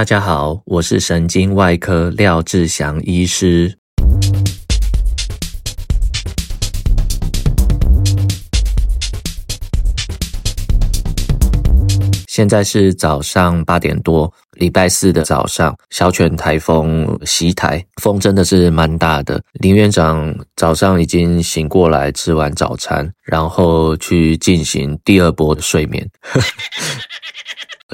大家好，我是神经外科廖志祥医师。现在是早上八点多，礼拜四的早上，小犬台风袭台，风真的是蛮大的。林院长早上已经醒过来，吃完早餐，然后去进行第二波的睡眠。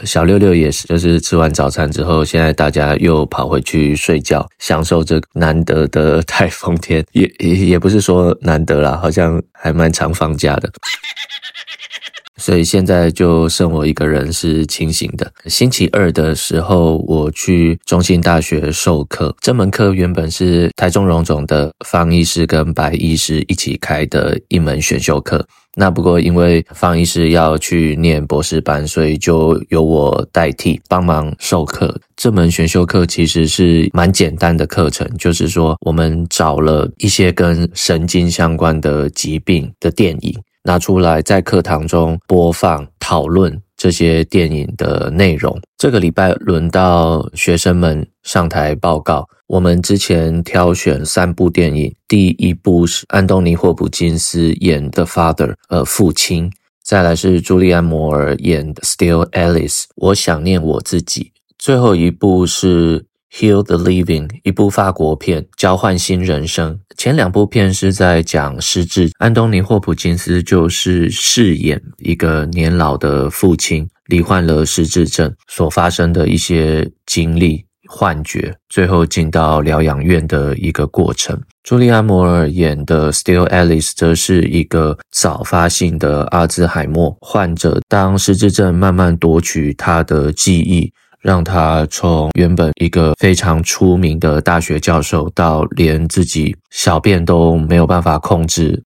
小六六也是，就是吃完早餐之后，现在大家又跑回去睡觉，享受这难得的台风天，也也也不是说难得啦，好像还蛮常放假的。所以现在就剩我一个人是清醒的。星期二的时候，我去中兴大学授课。这门课原本是台中荣总的方医师跟白医师一起开的一门选修课。那不过因为方医师要去念博士班，所以就由我代替帮忙授课。这门选修课其实是蛮简单的课程，就是说我们找了一些跟神经相关的疾病的电影。拿出来在课堂中播放、讨论这些电影的内容。这个礼拜轮到学生们上台报告。我们之前挑选三部电影，第一部是安东尼·霍普金斯演的《Father》，呃，父亲；再来是朱利安·摩尔演的《Still Alice》，我想念我自己；最后一部是。Heal the Living，一部法国片，交换新人生。前两部片是在讲失智，安东尼·霍普金斯就是饰演一个年老的父亲，罹患了失智症所发生的一些经历、幻觉，最后进到疗养院的一个过程。朱利安·摩尔演的 Still Alice 则是一个早发性的阿兹海默患者，当失智症慢慢夺取他的记忆。让他从原本一个非常出名的大学教授，到连自己小便都没有办法控制，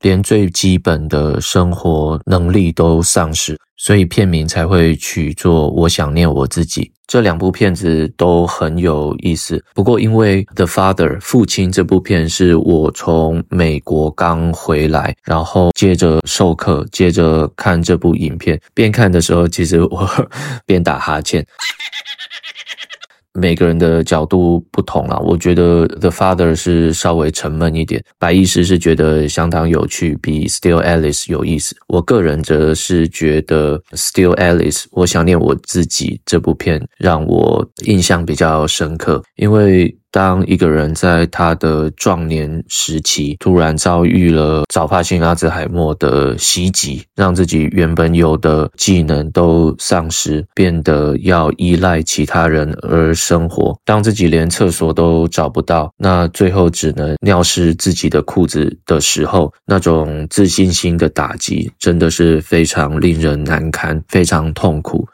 连最基本的生活能力都丧失。所以片名才会取做《我想念我自己》。这两部片子都很有意思。不过，因为《The Father》父亲这部片是我从美国刚回来，然后接着授课，接着看这部影片，边看的时候，其实我 边打哈欠。每个人的角度不同啦，我觉得《The Father》是稍微沉闷一点，白医师是觉得相当有趣，比《Still Alice》有意思。我个人则是觉得《Still Alice》，我想念我自己这部片让我印象比较深刻，因为。当一个人在他的壮年时期突然遭遇了早发性阿兹海默的袭击，让自己原本有的技能都丧失，变得要依赖其他人而生活。当自己连厕所都找不到，那最后只能尿湿自己的裤子的时候，那种自信心的打击真的是非常令人难堪，非常痛苦。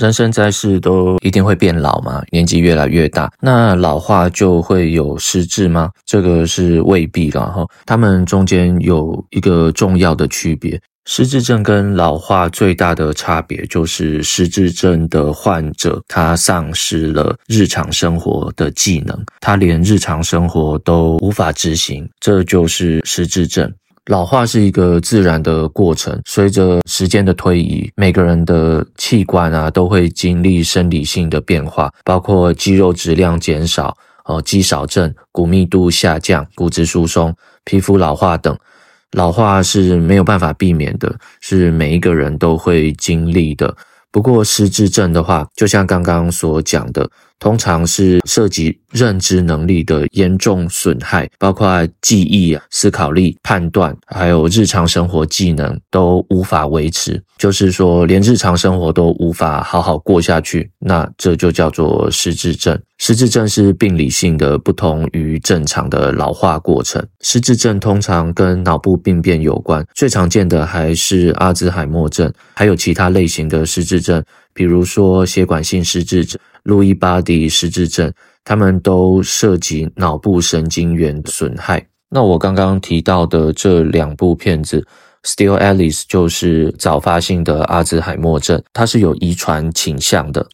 人生在世都一定会变老嘛，年纪越来越大，那老化就会有失智吗？这个是未必啦哈。他们中间有一个重要的区别，失智症跟老化最大的差别就是失智症的患者他丧失了日常生活的技能，他连日常生活都无法执行，这就是失智症。老化是一个自然的过程，随着时间的推移，每个人的器官啊都会经历生理性的变化，包括肌肉质量减少、哦肌少症、骨密度下降、骨质疏松、皮肤老化等。老化是没有办法避免的，是每一个人都会经历的。不过失智症的话，就像刚刚所讲的。通常是涉及认知能力的严重损害，包括记忆啊、思考力、判断，还有日常生活技能都无法维持。就是说，连日常生活都无法好好过下去，那这就叫做失智症。失智症是病理性的，不同于正常的老化过程。失智症通常跟脑部病变有关，最常见的还是阿兹海默症，还有其他类型的失智症，比如说血管性失智症。路易巴迪失智症，他们都涉及脑部神经元损害。那我刚刚提到的这两部片子，《Still Alice》就是早发性的阿兹海默症，它是有遗传倾向的。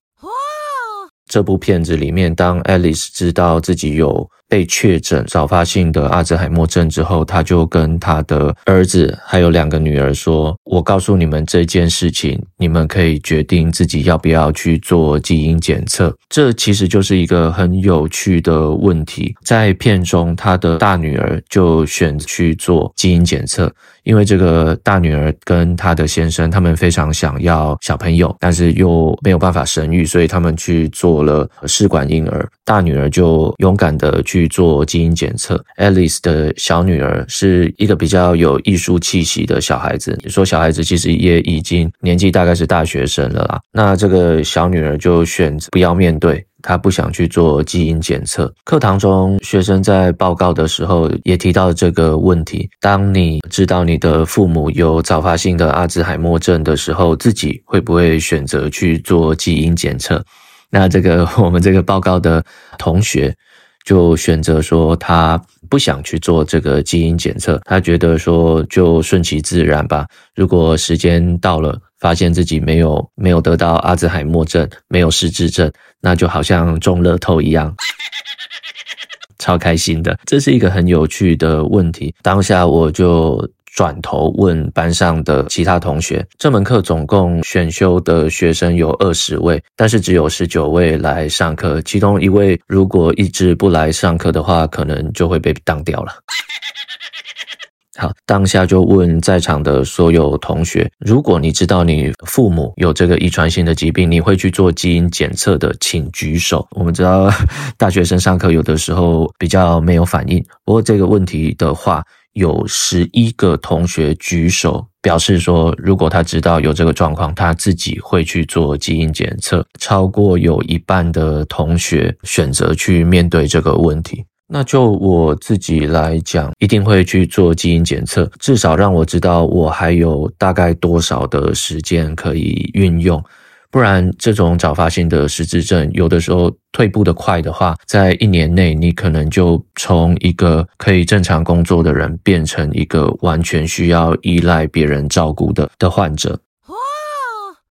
这部片子里面，当 Alice 知道自己有被确诊早发性的阿兹海默症之后，他就跟他的儿子还有两个女儿说：“我告诉你们这件事情，你们可以决定自己要不要去做基因检测。”这其实就是一个很有趣的问题。在片中，他的大女儿就选去做基因检测。因为这个大女儿跟她的先生，他们非常想要小朋友，但是又没有办法生育，所以他们去做了试管婴儿。大女儿就勇敢的去去做基因检测。Alice 的小女儿是一个比较有艺术气息的小孩子，说小孩子其实也已经年纪大概是大学生了啦。那这个小女儿就选择不要面对。他不想去做基因检测。课堂中，学生在报告的时候也提到这个问题：当你知道你的父母有早发性的阿兹海默症的时候，自己会不会选择去做基因检测？那这个 我们这个报告的同学就选择说，他不想去做这个基因检测，他觉得说就顺其自然吧。如果时间到了，发现自己没有没有得到阿兹海默症，没有失智症，那就好像中乐透一样，超开心的。这是一个很有趣的问题。当下我就转头问班上的其他同学，这门课总共选修的学生有二十位，但是只有十九位来上课，其中一位如果一直不来上课的话，可能就会被当掉了。好，当下就问在场的所有同学，如果你知道你父母有这个遗传性的疾病，你会去做基因检测的，请举手。我们知道大学生上课有的时候比较没有反应，不过这个问题的话，有十一个同学举手表示说，如果他知道有这个状况，他自己会去做基因检测。超过有一半的同学选择去面对这个问题。那就我自己来讲，一定会去做基因检测，至少让我知道我还有大概多少的时间可以运用。不然，这种早发性的失智症，有的时候退步的快的话，在一年内，你可能就从一个可以正常工作的人，变成一个完全需要依赖别人照顾的的患者。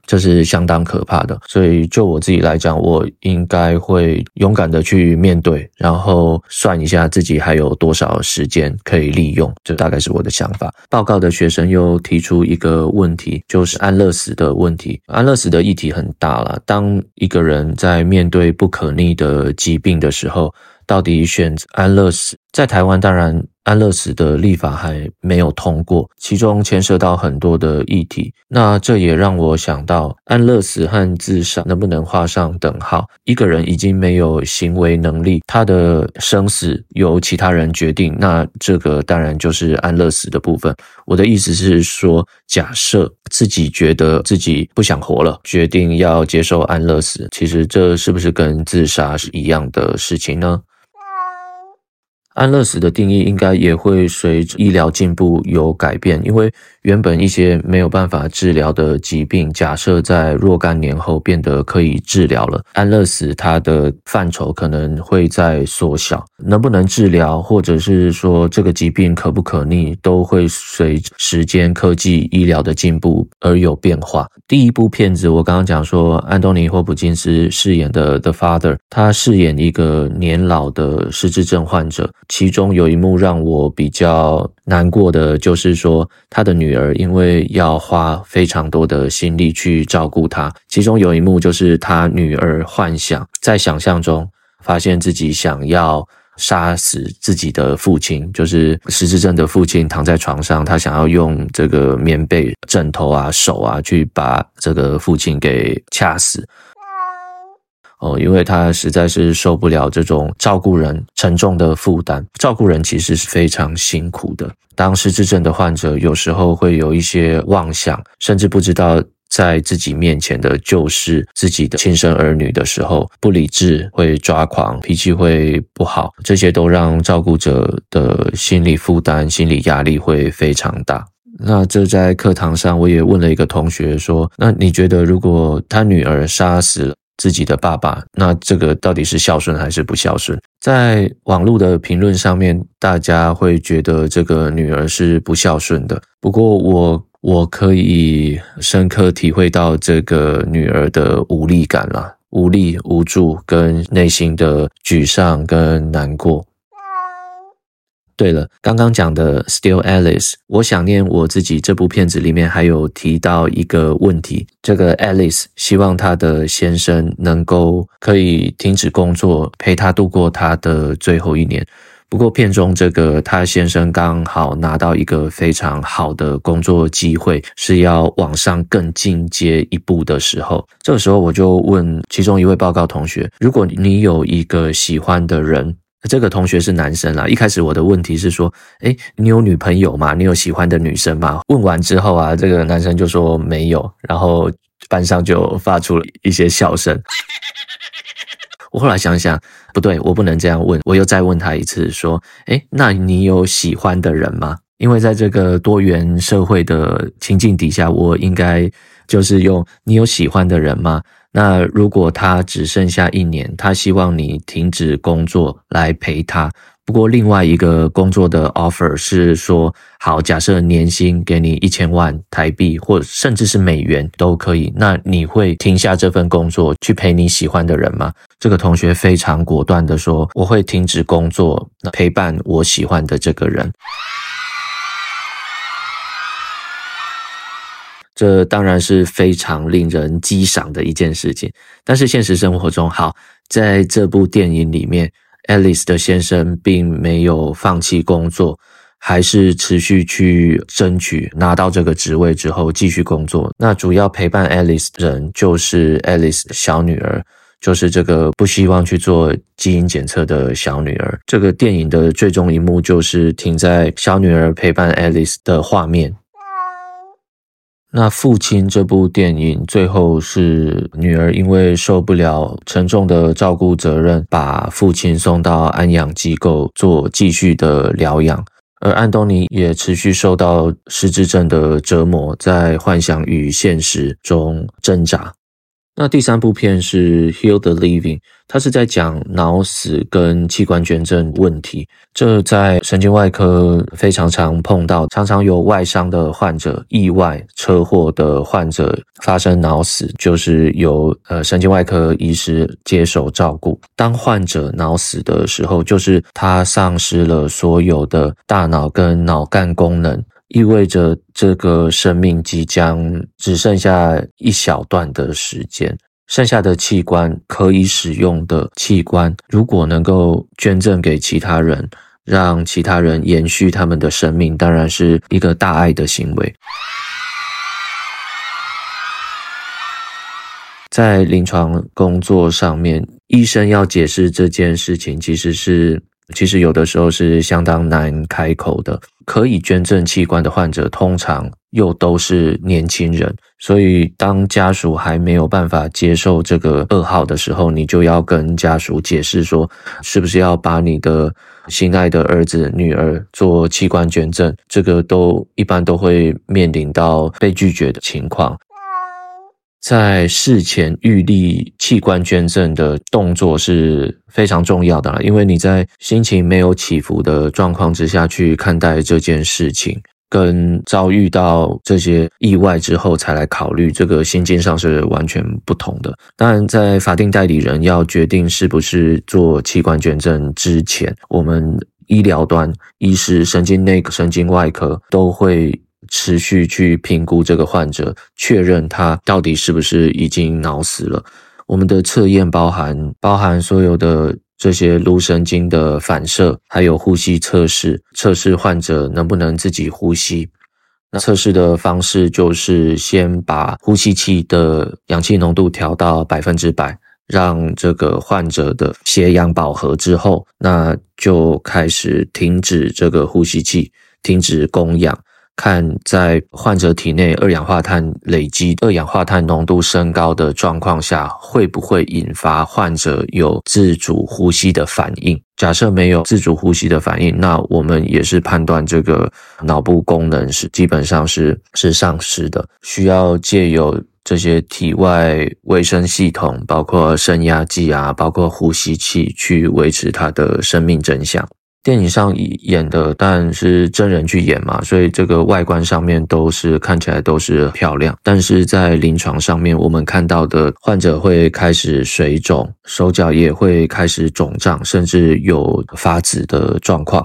这是相当可怕的，所以就我自己来讲，我应该会勇敢的去面对，然后算一下自己还有多少时间可以利用，这大概是我的想法。报告的学生又提出一个问题，就是安乐死的问题。安乐死的议题很大了，当一个人在面对不可逆的疾病的时候，到底选择安乐死？在台湾，当然。安乐死的立法还没有通过，其中牵涉到很多的议题。那这也让我想到，安乐死和自杀能不能画上等号？一个人已经没有行为能力，他的生死由其他人决定，那这个当然就是安乐死的部分。我的意思是说，假设自己觉得自己不想活了，决定要接受安乐死，其实这是不是跟自杀是一样的事情呢？安乐死的定义应该也会随着医疗进步有改变，因为原本一些没有办法治疗的疾病，假设在若干年后变得可以治疗了，安乐死它的范畴可能会在缩小，能不能治疗，或者是说这个疾病可不可逆，都会随时间、科技、医疗的进步而有变化。第一部片子我刚刚讲说，安东尼·霍普金斯饰演的 The Father，他饰演一个年老的失智症患者。其中有一幕让我比较难过的，就是说他的女儿因为要花非常多的心力去照顾他。其中有一幕就是他女儿幻想，在想象中发现自己想要杀死自己的父亲，就是失智症的父亲躺在床上，他想要用这个棉被、枕头啊、手啊去把这个父亲给掐死。哦，因为他实在是受不了这种照顾人沉重的负担。照顾人其实是非常辛苦的。当失智症的患者有时候会有一些妄想，甚至不知道在自己面前的就是自己的亲生儿女的时候，不理智，会抓狂，脾气会不好，这些都让照顾者的心理负担、心理压力会非常大。那这在课堂上，我也问了一个同学说：“那你觉得，如果他女儿杀死了？”自己的爸爸，那这个到底是孝顺还是不孝顺？在网络的评论上面，大家会觉得这个女儿是不孝顺的。不过我我可以深刻体会到这个女儿的无力感啦，无力、无助跟内心的沮丧跟难过。对了，刚刚讲的 Still Alice，我想念我自己这部片子里面还有提到一个问题，这个 Alice 希望她的先生能够可以停止工作，陪她度过她的最后一年。不过片中这个她先生刚好拿到一个非常好的工作机会，是要往上更进阶一步的时候，这个时候我就问其中一位报告同学，如果你有一个喜欢的人。这个同学是男生啦。一开始我的问题是说，诶，你有女朋友吗？你有喜欢的女生吗？问完之后啊，这个男生就说没有，然后班上就发出了一些笑声。我后来想想，不对，我不能这样问，我又再问他一次，说，诶，那你有喜欢的人吗？因为在这个多元社会的情境底下，我应该就是用你有喜欢的人吗？那如果他只剩下一年，他希望你停止工作来陪他。不过另外一个工作的 offer 是说，好，假设年薪给你一千万台币，或甚至是美元都可以。那你会停下这份工作去陪你喜欢的人吗？这个同学非常果断地说，我会停止工作，陪伴我喜欢的这个人。这当然是非常令人激赏的一件事情，但是现实生活中，好，在这部电影里面，Alice 的先生并没有放弃工作，还是持续去争取拿到这个职位之后继续工作。那主要陪伴 Alice 的人就是 Alice 的小女儿，就是这个不希望去做基因检测的小女儿。这个电影的最终一幕就是停在小女儿陪伴 Alice 的画面。那父亲这部电影最后是女儿因为受不了沉重的照顾责任，把父亲送到安养机构做继续的疗养，而安东尼也持续受到失智症的折磨，在幻想与现实中挣扎。那第三部片是《Heal the Living》，它是在讲脑死跟器官捐赠问题。这在神经外科非常常碰到，常常有外伤的患者、意外车祸的患者发生脑死，就是由呃神经外科医师接手照顾。当患者脑死的时候，就是他丧失了所有的大脑跟脑干功能。意味着这个生命即将只剩下一小段的时间，剩下的器官可以使用的器官，如果能够捐赠给其他人，让其他人延续他们的生命，当然是一个大爱的行为。在临床工作上面，医生要解释这件事情，其实是。其实有的时候是相当难开口的。可以捐赠器官的患者，通常又都是年轻人，所以当家属还没有办法接受这个噩耗的时候，你就要跟家属解释说，是不是要把你的心爱的儿子、女儿做器官捐赠？这个都一般都会面临到被拒绝的情况。在事前预立器官捐赠的动作是非常重要的啦，因为你在心情没有起伏的状况之下去看待这件事情，跟遭遇到这些意外之后才来考虑，这个心境上是完全不同的。当然，在法定代理人要决定是不是做器官捐赠之前，我们医疗端、医师、神经内科、神经外科都会。持续去评估这个患者，确认他到底是不是已经脑死了。我们的测验包含包含所有的这些颅神经的反射，还有呼吸测试，测试患者能不能自己呼吸。那测试的方式就是先把呼吸器的氧气浓度调到百分之百，让这个患者的血氧饱和之后，那就开始停止这个呼吸器，停止供氧。看在患者体内二氧化碳累积、二氧化碳浓度升高的状况下，会不会引发患者有自主呼吸的反应？假设没有自主呼吸的反应，那我们也是判断这个脑部功能是基本上是是丧失的，需要借由这些体外卫生系统，包括升压剂啊，包括呼吸器，去维持他的生命真相。电影上演的，但是真人去演嘛，所以这个外观上面都是看起来都是漂亮。但是在临床上面，我们看到的患者会开始水肿，手脚也会开始肿胀，甚至有发紫的状况。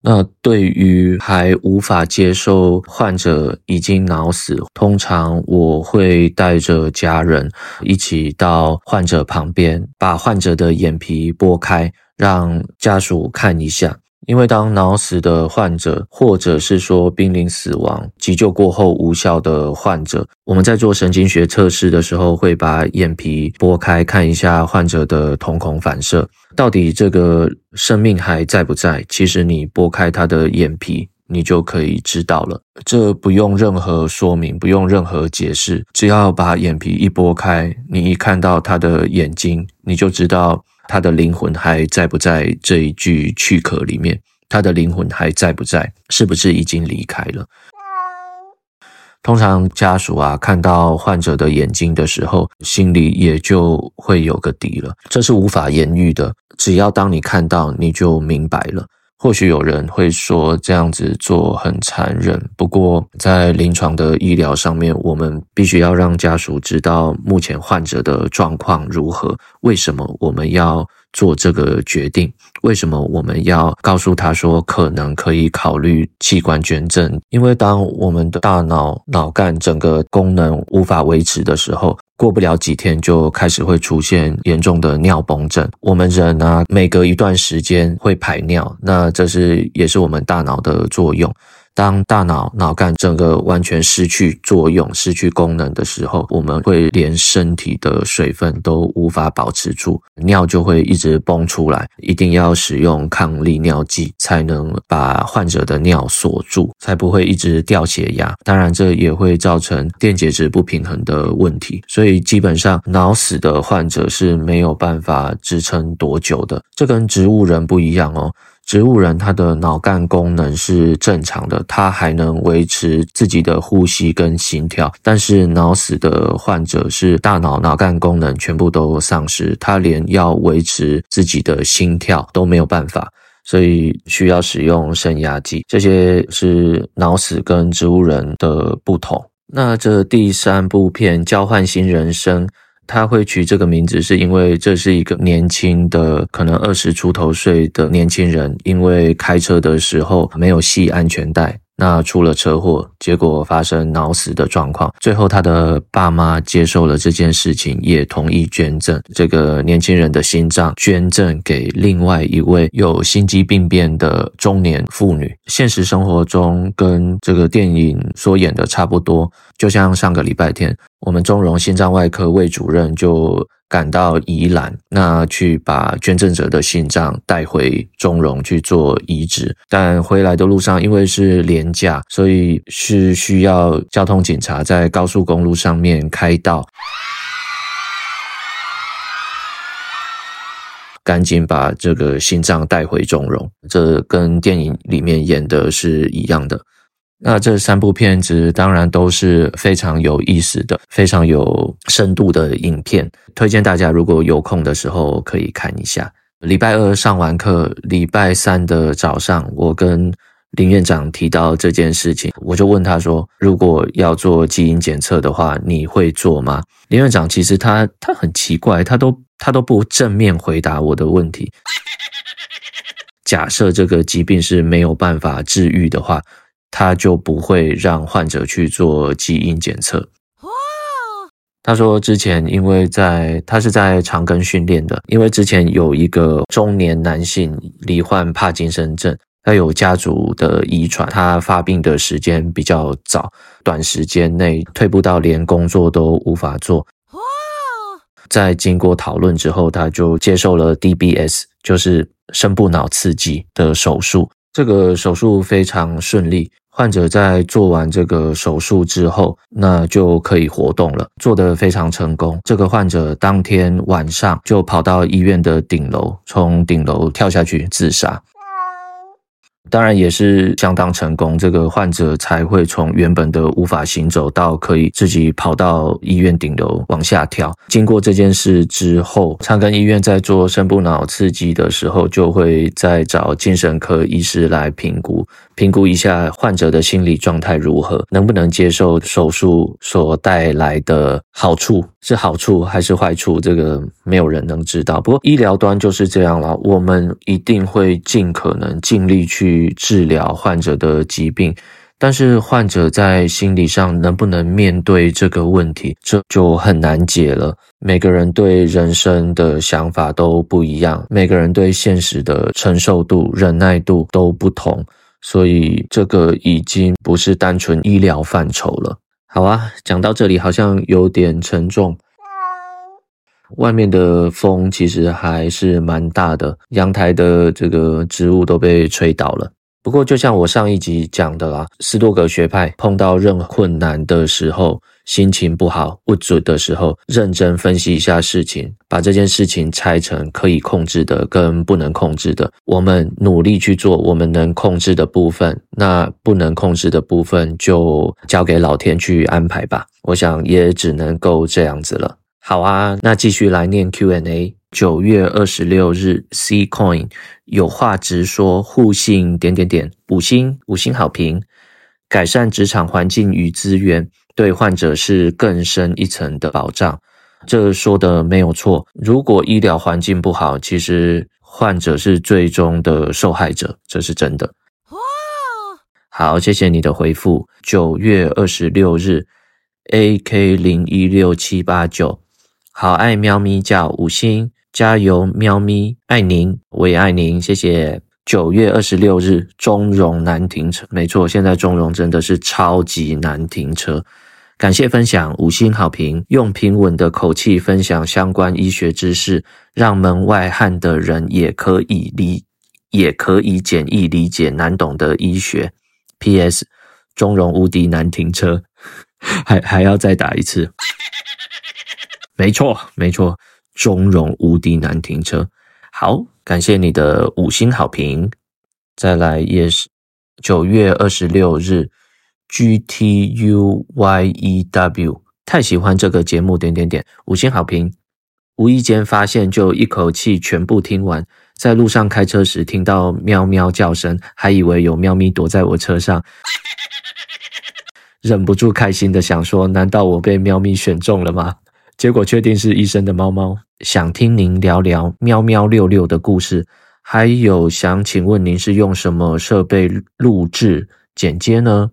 那对于还无法接受患者已经脑死，通常我会带着家人一起到患者旁边，把患者的眼皮剥开，让家属看一下。因为当脑死的患者，或者是说濒临死亡、急救过后无效的患者，我们在做神经学测试的时候，会把眼皮拨开，看一下患者的瞳孔反射，到底这个生命还在不在？其实你拨开他的眼皮，你就可以知道了。这不用任何说明，不用任何解释，只要把眼皮一拨开，你一看到他的眼睛，你就知道。他的灵魂还在不在这一具躯壳里面？他的灵魂还在不在？是不是已经离开了？通常家属啊，看到患者的眼睛的时候，心里也就会有个底了。这是无法言喻的，只要当你看到，你就明白了。或许有人会说这样子做很残忍，不过在临床的医疗上面，我们必须要让家属知道目前患者的状况如何，为什么我们要做这个决定，为什么我们要告诉他说可能可以考虑器官捐赠？因为当我们的大脑脑干整个功能无法维持的时候。过不了几天，就开始会出现严重的尿崩症。我们人啊，每隔一段时间会排尿，那这是也是我们大脑的作用。当大脑脑干整个完全失去作用、失去功能的时候，我们会连身体的水分都无法保持住，尿就会一直崩出来。一定要使用抗利尿剂，才能把患者的尿锁住，才不会一直掉血压。当然，这也会造成电解质不平衡的问题。所以，基本上脑死的患者是没有办法支撑多久的。这跟植物人不一样哦。植物人他的脑干功能是正常的，他还能维持自己的呼吸跟心跳。但是脑死的患者是大脑脑干功能全部都丧失，他连要维持自己的心跳都没有办法，所以需要使用升压剂。这些是脑死跟植物人的不同。那这第三部片《交换新人生》。他会取这个名字，是因为这是一个年轻的，可能二十出头岁的年轻人，因为开车的时候没有系安全带。那出了车祸，结果发生脑死的状况。最后，他的爸妈接受了这件事情，也同意捐赠这个年轻人的心脏，捐赠给另外一位有心肌病变的中年妇女。现实生活中跟这个电影所演的差不多，就像上个礼拜天，我们中荣心脏外科魏主任就。赶到宜兰，那去把捐赠者的心脏带回中荣去做移植，但回来的路上因为是连假，所以是需要交通警察在高速公路上面开道，赶紧把这个心脏带回中荣。这跟电影里面演的是一样的。那这三部片子当然都是非常有意思的、非常有深度的影片，推荐大家如果有空的时候可以看一下。礼拜二上完课，礼拜三的早上，我跟林院长提到这件事情，我就问他说：“如果要做基因检测的话，你会做吗？”林院长其实他他很奇怪，他都他都不正面回答我的问题。假设这个疾病是没有办法治愈的话。他就不会让患者去做基因检测。他说之前因为在他是在长庚训练的，因为之前有一个中年男性罹患帕金森症，他有家族的遗传，他发病的时间比较早，短时间内退步到连工作都无法做。在经过讨论之后，他就接受了 DBS，就是深部脑刺激的手术。这个手术非常顺利，患者在做完这个手术之后，那就可以活动了，做得非常成功。这个患者当天晚上就跑到医院的顶楼，从顶楼跳下去自杀。当然也是相当成功，这个患者才会从原本的无法行走到可以自己跑到医院顶楼往下跳。经过这件事之后，长庚医院在做深部脑刺激的时候，就会再找精神科医师来评估。评估一下患者的心理状态如何，能不能接受手术所带来的好处，是好处还是坏处？这个没有人能知道。不过医疗端就是这样了，我们一定会尽可能尽力去治疗患者的疾病。但是患者在心理上能不能面对这个问题，这就很难解了。每个人对人生的想法都不一样，每个人对现实的承受度、忍耐度都不同，所以这个已经不是单纯医疗范畴了。好啊，讲到这里好像有点沉重。外面的风其实还是蛮大的，阳台的这个植物都被吹倒了。不过，就像我上一集讲的啦，斯多葛学派碰到任何困难的时候，心情不好、不准的时候，认真分析一下事情，把这件事情拆成可以控制的跟不能控制的，我们努力去做我们能控制的部分，那不能控制的部分就交给老天去安排吧。我想也只能够这样子了。好啊，那继续来念 Q&A。九月二十六日，C Coin 有话直说，互信点点点五星五星好评，改善职场环境与资源，对患者是更深一层的保障。这说的没有错。如果医疗环境不好，其实患者是最终的受害者，这是真的。哇，好，谢谢你的回复。九月二十六日，AK 零一六七八九，好爱喵咪叫五星。加油，喵咪，爱您，我也爱您，谢谢。九月二十六日，中融难停车，没错，现在中融真的是超级难停车。感谢分享，五星好评，用平稳的口气分享相关医学知识，让门外汉的人也可以理，也可以简易理解难懂的医学。P.S. 中融无敌难停车，还还要再打一次。没错，没错。中荣无敌难停车，好，感谢你的五星好评。再来也是九月二十六日，G T U Y E W，太喜欢这个节目，点点点，五星好评。无意间发现，就一口气全部听完。在路上开车时听到喵喵叫声，还以为有喵咪躲在我车上，忍不住开心的想说：难道我被喵咪选中了吗？结果确定是医生的猫猫。想听您聊聊喵喵六六的故事，还有想请问您是用什么设备录制剪接呢？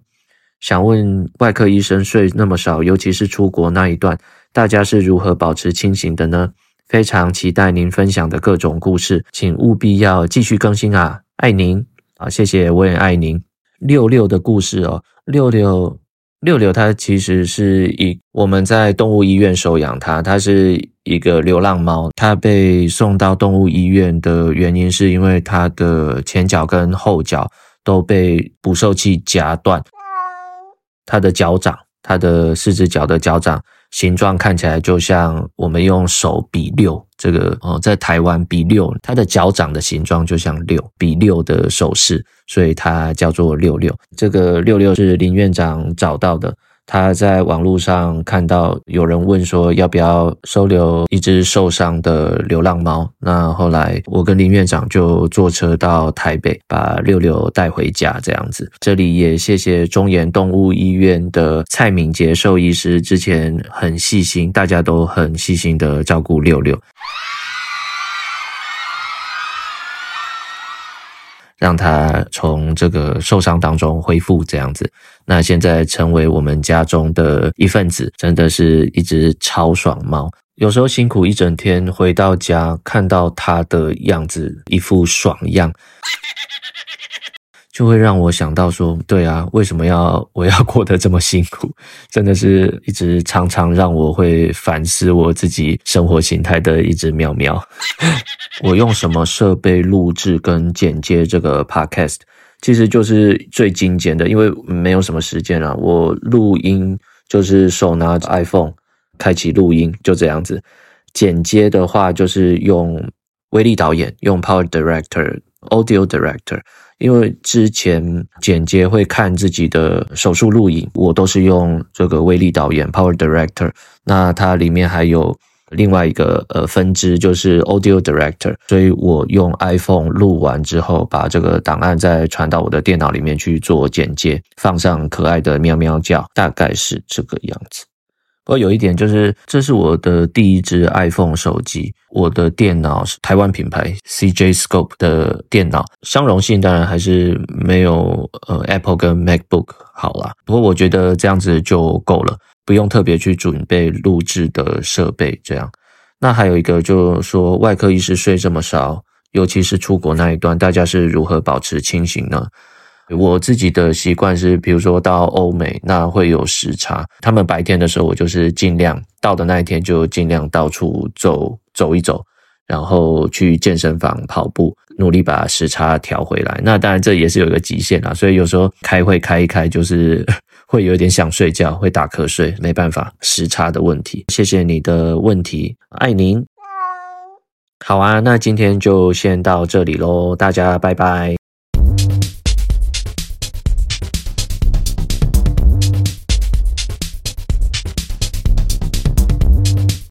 想问外科医生睡那么少，尤其是出国那一段，大家是如何保持清醒的呢？非常期待您分享的各种故事，请务必要继续更新啊！爱您啊，谢谢，我也爱您。六六的故事哦，六六。六六，它其实是一我们在动物医院收养它，它是一个流浪猫。它被送到动物医院的原因是因为它的前脚跟后脚都被捕兽器夹断，它的脚掌，它的四只脚的脚掌。形状看起来就像我们用手比六，这个哦，在台湾比六，它的脚掌的形状就像六，比六的手势，所以它叫做六六。这个六六是林院长找到的。他在网络上看到有人问说要不要收留一只受伤的流浪猫，那后来我跟林院长就坐车到台北把六六带回家，这样子。这里也谢谢中研动物医院的蔡敏杰兽医师，之前很细心，大家都很细心的照顾六六。让它从这个受伤当中恢复，这样子，那现在成为我们家中的一份子，真的是一只超爽猫。有时候辛苦一整天，回到家看到它的样子，一副爽样。就会让我想到说，对啊，为什么要我要过得这么辛苦？真的是一直常常让我会反思我自己生活形态的一只喵喵。我用什么设备录制跟剪接这个 podcast？其实就是最精简的，因为没有什么时间啊。我录音就是手拿 iPhone 开启录音，就这样子。剪接的话就是用威力导演，用 Power Director、Audio Director。因为之前剪接会看自己的手术录影，我都是用这个威力导演 Power Director。那它里面还有另外一个呃分支就是 Audio Director，所以我用 iPhone 录完之后，把这个档案再传到我的电脑里面去做剪接，放上可爱的喵喵叫，大概是这个样子。不过有一点就是，这是我的第一支 iPhone 手机，我的电脑是台湾品牌 CJ Scope 的电脑，相容性当然还是没有呃 Apple 跟 MacBook 好啦。不过我觉得这样子就够了，不用特别去准备录制的设备。这样，那还有一个就是说，外科医师睡这么少，尤其是出国那一段，大家是如何保持清醒呢？我自己的习惯是，比如说到欧美，那会有时差。他们白天的时候，我就是尽量到的那一天就尽量到处走走一走，然后去健身房跑步，努力把时差调回来。那当然这也是有一个极限啦，所以有时候开会开一开，就是会有点想睡觉，会打瞌睡，没办法，时差的问题。谢谢你的问题，爱您。好啊，那今天就先到这里喽，大家拜拜。